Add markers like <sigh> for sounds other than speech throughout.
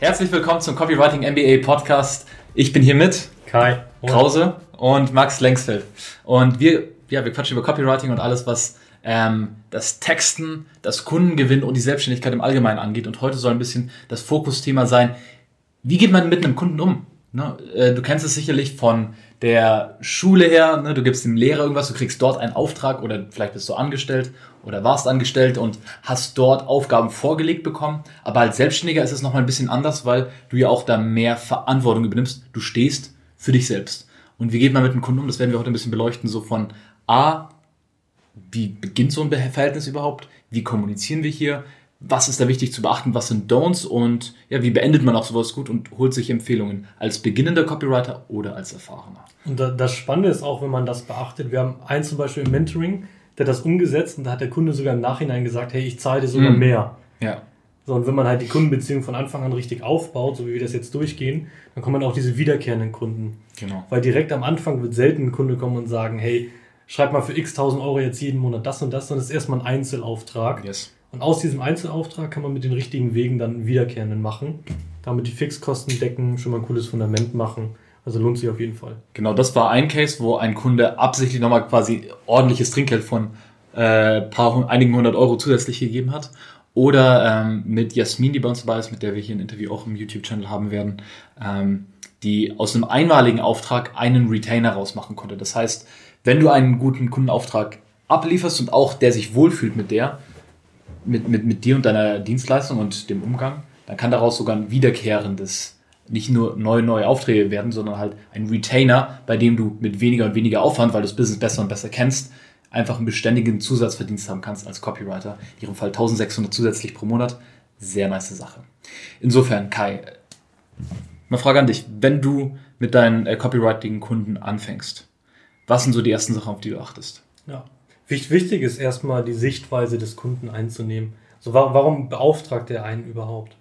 Herzlich willkommen zum Copywriting MBA Podcast. Ich bin hier mit Kai Krause und Max Lengsfeld. Und wir, ja, wir quatschen über Copywriting und alles, was ähm, das Texten, das Kundengewinn und die Selbstständigkeit im Allgemeinen angeht. Und heute soll ein bisschen das Fokusthema sein, wie geht man mit einem Kunden um? Ne? Äh, du kennst es sicherlich von der Schule her, ne? du gibst dem Lehrer irgendwas, du kriegst dort einen Auftrag oder vielleicht bist du angestellt oder warst angestellt und hast dort Aufgaben vorgelegt bekommen. Aber als Selbstständiger ist es nochmal ein bisschen anders, weil du ja auch da mehr Verantwortung übernimmst. Du stehst für dich selbst. Und wie geht man mit dem Kunden um? Das werden wir heute ein bisschen beleuchten, so von A, wie beginnt so ein Verhältnis überhaupt? Wie kommunizieren wir hier? Was ist da wichtig zu beachten, was sind Don'ts und ja, wie beendet man auch sowas gut und holt sich Empfehlungen als beginnender Copywriter oder als Erfahrener. Und das Spannende ist auch, wenn man das beachtet, wir haben einen zum Beispiel im Mentoring, der hat das umgesetzt und da hat der Kunde sogar im Nachhinein gesagt, hey, ich zahle dir sogar mhm. mehr. Ja. So, und wenn man halt die Kundenbeziehung von Anfang an richtig aufbaut, so wie wir das jetzt durchgehen, dann kommen auch diese wiederkehrenden Kunden. Genau. Weil direkt am Anfang wird selten ein Kunde kommen und sagen, hey, schreib mal für x tausend Euro jetzt jeden Monat das und das, sondern es ist erstmal ein Einzelauftrag. Yes. Und aus diesem Einzelauftrag kann man mit den richtigen Wegen dann wiederkehrenden machen. Damit die Fixkosten decken, schon mal ein cooles Fundament machen. Also lohnt sich auf jeden Fall. Genau, das war ein Case, wo ein Kunde absichtlich nochmal quasi ordentliches Trinkgeld von äh, paar, einigen hundert Euro zusätzlich gegeben hat. Oder ähm, mit Jasmin, die bei uns dabei ist, mit der wir hier ein Interview auch im YouTube-Channel haben werden, ähm, die aus einem einmaligen Auftrag einen Retainer rausmachen konnte. Das heißt, wenn du einen guten Kundenauftrag ablieferst und auch der sich wohlfühlt mit der, mit, mit, mit dir und deiner Dienstleistung und dem Umgang, dann kann daraus sogar ein wiederkehrendes, nicht nur neue, neue Aufträge werden, sondern halt ein Retainer, bei dem du mit weniger und weniger Aufwand, weil du das Business besser und besser kennst, einfach einen beständigen Zusatzverdienst haben kannst als Copywriter. In ihrem Fall 1600 zusätzlich pro Monat. Sehr nice Sache. Insofern, Kai, eine Frage an dich. Wenn du mit deinen äh, Copywriting-Kunden anfängst, was sind so die ersten Sachen, auf die du achtest? Ja, Wichtig ist erstmal die Sichtweise des Kunden einzunehmen. So, warum beauftragt er einen überhaupt?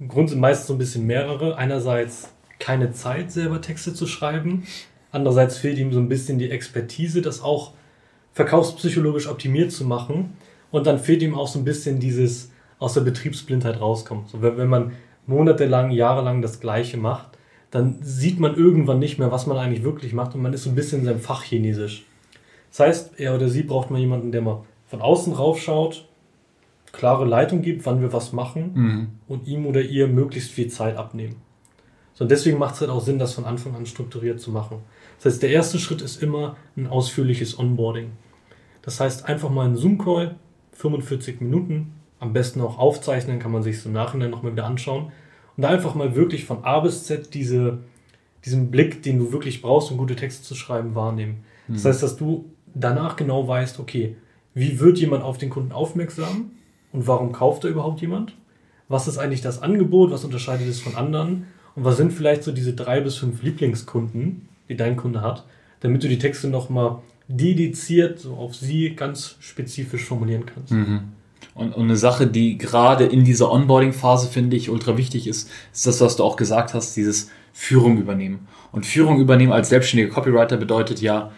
Im Grund sind meistens so ein bisschen mehrere. Einerseits keine Zeit, selber Texte zu schreiben. Andererseits fehlt ihm so ein bisschen die Expertise, das auch verkaufspsychologisch optimiert zu machen. Und dann fehlt ihm auch so ein bisschen dieses aus der Betriebsblindheit rauskommen. So, wenn man monatelang, jahrelang das Gleiche macht, dann sieht man irgendwann nicht mehr, was man eigentlich wirklich macht und man ist so ein bisschen in seinem Fach chinesisch. Das heißt, er oder sie braucht mal jemanden, der mal von außen raufschaut, klare Leitung gibt, wann wir was machen mhm. und ihm oder ihr möglichst viel Zeit abnehmen. So, und deswegen macht es halt auch Sinn, das von Anfang an strukturiert zu machen. Das heißt, der erste Schritt ist immer ein ausführliches Onboarding. Das heißt, einfach mal einen Zoom-Call, 45 Minuten, am besten auch aufzeichnen, kann man sich so im Nachhinein nochmal wieder anschauen. Und da einfach mal wirklich von A bis Z diese, diesen Blick, den du wirklich brauchst, um gute Texte zu schreiben, wahrnehmen. Das mhm. heißt, dass du danach genau weißt, okay, wie wird jemand auf den Kunden aufmerksam und warum kauft er überhaupt jemand? Was ist eigentlich das Angebot? Was unterscheidet es von anderen? Und was sind vielleicht so diese drei bis fünf Lieblingskunden, die dein Kunde hat, damit du die Texte nochmal dediziert so auf sie ganz spezifisch formulieren kannst. Mhm. Und, und eine Sache, die gerade in dieser Onboarding-Phase, finde ich, ultra wichtig ist, ist das, was du auch gesagt hast, dieses Führung übernehmen. Und Führung übernehmen als selbstständiger Copywriter bedeutet ja,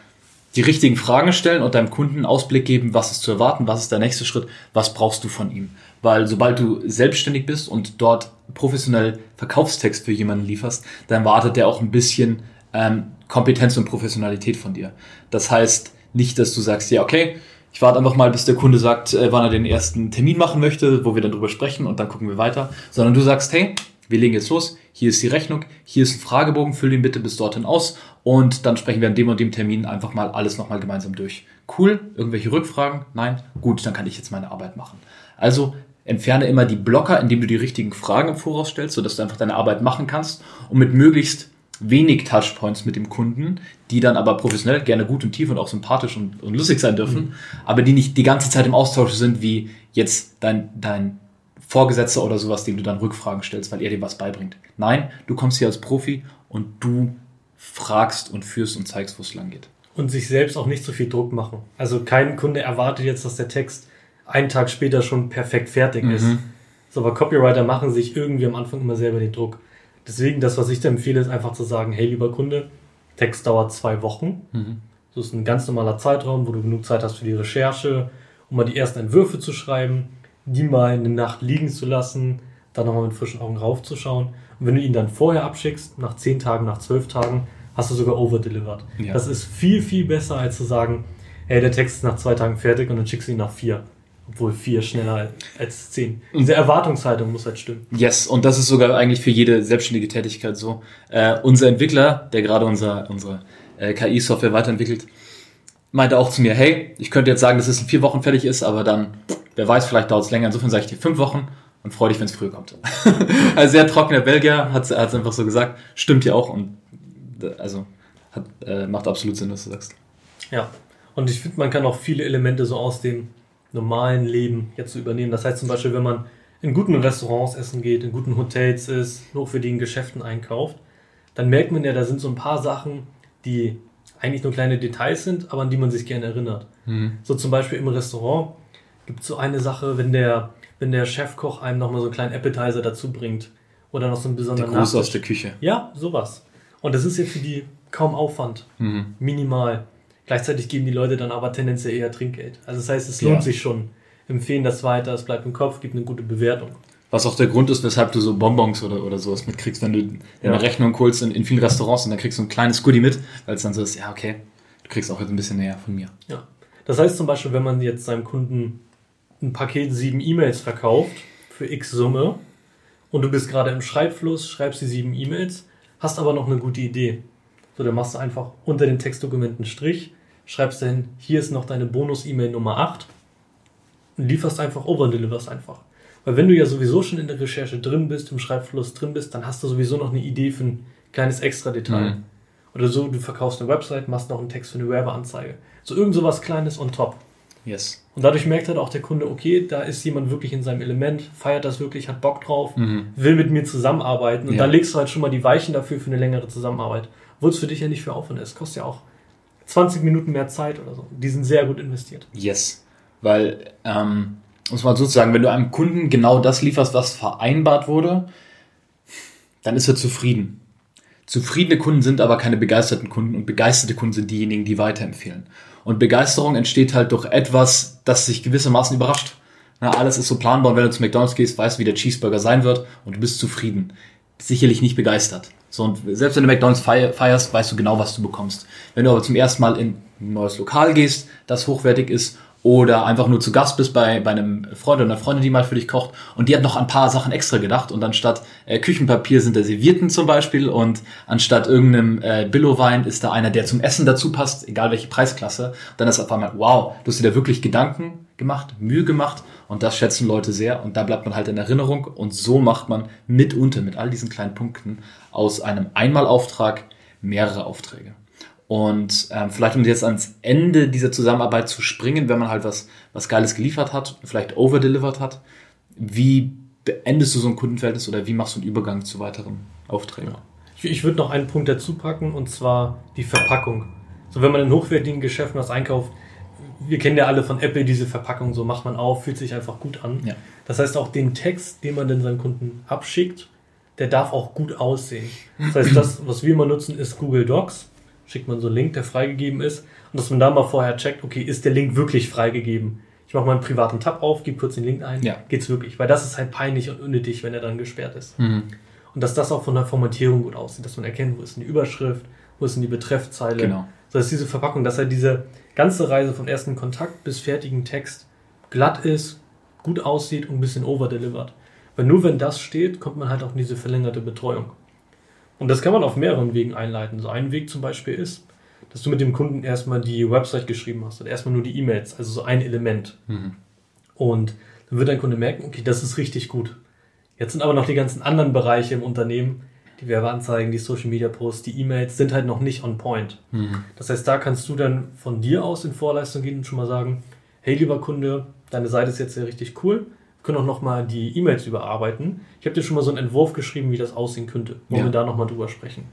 die richtigen Fragen stellen und deinem Kunden einen Ausblick geben, was ist zu erwarten, was ist der nächste Schritt, was brauchst du von ihm. Weil sobald du selbstständig bist und dort professionell Verkaufstext für jemanden lieferst, dann wartet der auch ein bisschen ähm, Kompetenz und Professionalität von dir. Das heißt nicht, dass du sagst, ja, okay, ich warte einfach mal, bis der Kunde sagt, äh, wann er den ersten Termin machen möchte, wo wir dann drüber sprechen und dann gucken wir weiter, sondern du sagst, hey, wir legen jetzt los, hier ist die Rechnung, hier ist ein Fragebogen, füll den bitte bis dorthin aus und dann sprechen wir an dem und dem Termin einfach mal alles nochmal gemeinsam durch. Cool, irgendwelche Rückfragen? Nein? Gut, dann kann ich jetzt meine Arbeit machen. Also entferne immer die Blocker, indem du die richtigen Fragen im Voraus stellst, sodass du einfach deine Arbeit machen kannst und mit möglichst wenig Touchpoints mit dem Kunden, die dann aber professionell gerne gut und tief und auch sympathisch und, und lustig sein dürfen, mhm. aber die nicht die ganze Zeit im Austausch sind, wie jetzt dein, dein Vorgesetzter oder sowas, dem du dann Rückfragen stellst, weil er dir was beibringt. Nein, du kommst hier als Profi und du fragst und führst und zeigst, wo es lang geht. Und sich selbst auch nicht so viel Druck machen. Also kein Kunde erwartet jetzt, dass der Text einen Tag später schon perfekt fertig ist. Mhm. So, aber Copywriter machen sich irgendwie am Anfang immer selber den Druck. Deswegen, das, was ich da empfehle, ist einfach zu sagen, hey, lieber Kunde, Text dauert zwei Wochen. Mhm. Das ist ein ganz normaler Zeitraum, wo du genug Zeit hast für die Recherche, um mal die ersten Entwürfe zu schreiben die mal eine Nacht liegen zu lassen, da nochmal mit frischen Augen raufzuschauen. Und wenn du ihn dann vorher abschickst, nach 10 Tagen, nach 12 Tagen, hast du sogar overdelivered. Ja. Das ist viel, viel besser, als zu sagen, hey, der Text ist nach zwei Tagen fertig und dann schickst du ihn nach vier. Obwohl vier schneller als zehn. Diese Erwartungshaltung muss halt stimmen. Yes, und das ist sogar eigentlich für jede selbstständige Tätigkeit so. Äh, unser Entwickler, der gerade unser, unsere äh, KI-Software weiterentwickelt, meinte auch zu mir, hey, ich könnte jetzt sagen, dass es in vier Wochen fertig ist, aber dann, wer weiß, vielleicht dauert es länger. Insofern sage ich dir fünf Wochen und freu dich, wenn es früher kommt. <laughs> also sehr trockener Belgier, hat es einfach so gesagt. Stimmt ja auch und äh, also hat, äh, macht absolut Sinn, was du sagst. Ja. Und ich finde, man kann auch viele Elemente so aus dem normalen Leben jetzt so übernehmen. Das heißt zum Beispiel, wenn man in guten Restaurants essen geht, in guten Hotels ist, in hochwertigen Geschäften einkauft, dann merkt man ja, da sind so ein paar Sachen, die eigentlich nur kleine Details sind, aber an die man sich gerne erinnert. Mhm. So zum Beispiel im Restaurant gibt es so eine Sache, wenn der, wenn der Chefkoch einem nochmal so einen kleinen Appetizer dazu bringt oder noch so einen Der besonderen Gruß aus der Küche. Ja, sowas. Und das ist ja für die kaum Aufwand. Mhm. Minimal. Gleichzeitig geben die Leute dann aber tendenziell eher Trinkgeld. Also das heißt, es lohnt Ja. sich schon. Empfehlen das weiter, es bleibt im Kopf, gibt eine gute Bewertung. Was auch der Grund ist, weshalb du so Bonbons oder, oder sowas mitkriegst, wenn du Ja. eine Rechnung holst in, in vielen Restaurants und dann kriegst du ein kleines Goodie mit, weil es dann so ist, ja, okay, du kriegst auch jetzt ein bisschen näher von mir. Ja. Das heißt zum Beispiel, wenn man jetzt seinem Kunden ein Paket sieben E-Mails verkauft für X Summe und du bist gerade im Schreibfluss, schreibst die sieben E-Mails, hast aber noch eine gute Idee. So, dann machst du einfach unter den Textdokumenten einen Strich, schreibst dahin, hier ist noch deine Bonus-E-Mail Nummer 8 und lieferst einfach over deliverst einfach. Weil wenn du ja sowieso schon in der Recherche drin bist, im Schreibfluss drin bist, dann hast du sowieso noch eine Idee für ein kleines Extra-Detail. Mhm. Oder so, du verkaufst eine Website, machst noch einen Text für eine Werbeanzeige. So irgend sowas Kleines on top. Yes. Und dadurch merkt halt auch der Kunde, okay, da ist jemand wirklich in seinem Element, feiert das wirklich, hat Bock drauf, Mhm. will mit mir zusammenarbeiten. Und Ja. dann legst du halt schon mal die Weichen dafür für eine längere Zusammenarbeit. Obwohl es für dich ja nicht für Aufwand ist. Kostet ja auch 20 Minuten mehr Zeit oder so. Die sind sehr gut investiert. Yes. Weil, ähm, um es mal so zu sagen, wenn du einem Kunden genau das lieferst, was vereinbart wurde, dann ist er zufrieden. Zufriedene Kunden sind aber keine begeisterten Kunden und begeisterte Kunden sind diejenigen, die weiterempfehlen. Und Begeisterung entsteht halt durch etwas, das sich gewissermaßen überrascht. Na, alles ist so planbar und wenn du zu McDonalds gehst, weißt du, wie der Cheeseburger sein wird und du bist zufrieden. Sicherlich nicht begeistert. So, und selbst wenn du McDonalds feier- feierst, weißt du genau, was du bekommst. Wenn du aber zum ersten Mal in ein neues Lokal gehst, das hochwertig ist, oder einfach nur zu Gast bist bei, bei einem Freund oder einer Freundin, die mal für dich kocht und die hat noch ein paar Sachen extra gedacht und anstatt äh, Küchenpapier sind da Servierten zum Beispiel und anstatt irgendeinem äh, Billo-Wein ist da einer, der zum Essen dazu passt, egal welche Preisklasse. Dann ist auf einmal, wow, du hast dir da wirklich Gedanken gemacht, Mühe gemacht und das schätzen Leute sehr und da bleibt man halt in Erinnerung und so macht man mitunter mit all diesen kleinen Punkten aus einem Einmalauftrag mehrere Aufträge. Und ähm, vielleicht um jetzt ans Ende dieser Zusammenarbeit zu springen, wenn man halt was, was Geiles geliefert hat, vielleicht overdelivered hat, wie beendest du so ein Kundenverhältnis oder wie machst du einen Übergang zu weiteren Aufträgen? Ich, ich würde noch einen Punkt dazu packen und zwar die Verpackung. So, wenn man in hochwertigen Geschäften was einkauft, wir kennen ja alle von Apple diese Verpackung, so macht man auf, fühlt sich einfach gut an. Ja. Das heißt, auch den Text, den man dann seinem Kunden abschickt, der darf auch gut aussehen. Das heißt, das, was wir immer nutzen, ist Google Docs. Schickt man so einen Link, der freigegeben ist. Und dass man da mal vorher checkt, okay, ist der Link wirklich freigegeben? Ich mache mal einen privaten Tab auf, gebe kurz den Link ein. Ja. Geht's wirklich? Weil das ist halt peinlich und unnötig, wenn er dann gesperrt ist. Mhm. Und dass das auch von der Formatierung gut aussieht, dass man erkennt, wo ist denn die Überschrift, wo ist denn die Betreffzeile. Genau. So dass diese Verpackung, dass halt diese ganze Reise von ersten Kontakt bis fertigen Text glatt ist, gut aussieht und ein bisschen overdelivered. Weil nur wenn das steht, kommt man halt auch in diese verlängerte Betreuung. Und das kann man auf mehreren Wegen einleiten. So ein Weg zum Beispiel ist, dass du mit dem Kunden erstmal die Website geschrieben hast oder erstmal nur die E-Mails, also so ein Element. Mhm. Und dann wird dein Kunde merken, okay, das ist richtig gut. Jetzt sind aber noch die ganzen anderen Bereiche im Unternehmen, die Werbeanzeigen, die Social Media Posts, die E-Mails sind halt noch nicht on point. Mhm. Das heißt, da kannst du dann von dir aus in Vorleistung gehen und schon mal sagen, hey lieber Kunde, deine Seite ist jetzt sehr richtig cool. Können auch nochmal die E-Mails überarbeiten. Ich habe dir schon mal so einen Entwurf geschrieben, wie das aussehen könnte. Wollen Ja. wir da nochmal drüber sprechen?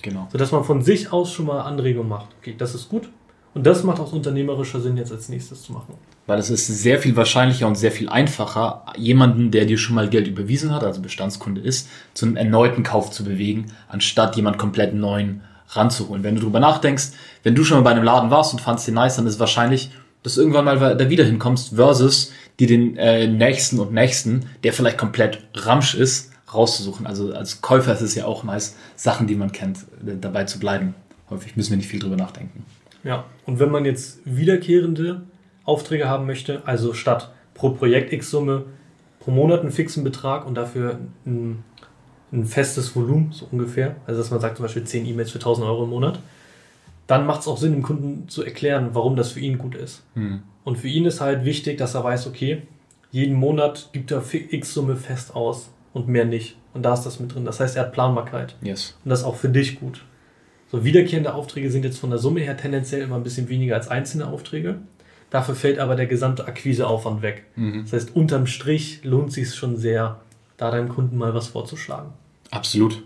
Genau. Sodass man von sich aus schon mal Anregungen macht. Okay, das ist gut. Und das macht aus unternehmerischer Sinn, jetzt als nächstes zu machen. Weil es ist sehr viel wahrscheinlicher und sehr viel einfacher, jemanden, der dir schon mal Geld überwiesen hat, also Bestandskunde ist, zu einem erneuten Kauf zu bewegen, anstatt jemand komplett neuen ranzuholen. Wenn du drüber nachdenkst, wenn du schon mal bei einem Laden warst und fandst den nice, dann ist wahrscheinlich dass du irgendwann mal da wieder hinkommst, versus die den äh, nächsten und nächsten, der vielleicht komplett ramsch ist, rauszusuchen. Also als Käufer ist es ja auch nice, Sachen, die man kennt, äh, dabei zu bleiben. Häufig müssen wir nicht viel drüber nachdenken. Ja, und wenn man jetzt wiederkehrende Aufträge haben möchte, also statt pro Projekt X Summe pro Monat einen fixen Betrag und dafür ein, ein festes Volumen, so ungefähr, also dass man sagt zum Beispiel 10 E-Mails für 1000 Euro im Monat, dann macht es auch Sinn, dem Kunden zu erklären, warum das für ihn gut ist. Hm. Und für ihn ist halt wichtig, dass er weiß, okay, jeden Monat gibt er X Summe fest aus und mehr nicht. Und da ist das mit drin. Das heißt, er hat Planbarkeit. Yes. Und das ist auch für dich gut. So wiederkehrende Aufträge sind jetzt von der Summe her tendenziell immer ein bisschen weniger als einzelne Aufträge. Dafür fällt aber der gesamte Akquiseaufwand weg. Mhm. Das heißt, unterm Strich lohnt es sich schon sehr, da deinem Kunden mal was vorzuschlagen. Absolut.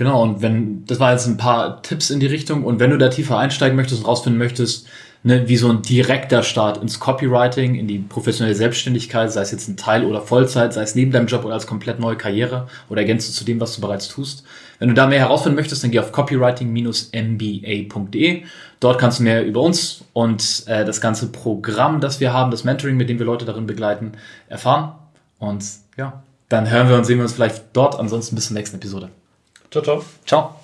Genau, und wenn, das war jetzt ein paar Tipps in die Richtung, und wenn du da tiefer einsteigen möchtest und rausfinden möchtest, ne, wie so ein direkter Start ins Copywriting, in die professionelle Selbstständigkeit, sei es jetzt ein Teil oder Vollzeit, sei es neben deinem Job oder als komplett neue Karriere oder ergänzt zu dem, was du bereits tust. Wenn du da mehr herausfinden möchtest, dann geh auf copywriting-mba.de. Dort kannst du mehr über uns und äh, das ganze Programm, das wir haben, das Mentoring, mit dem wir Leute darin begleiten, erfahren. Und ja, dann hören wir und sehen wir uns vielleicht dort. Ansonsten bis zur nächsten Episode. Ciao, ciao. Ciao.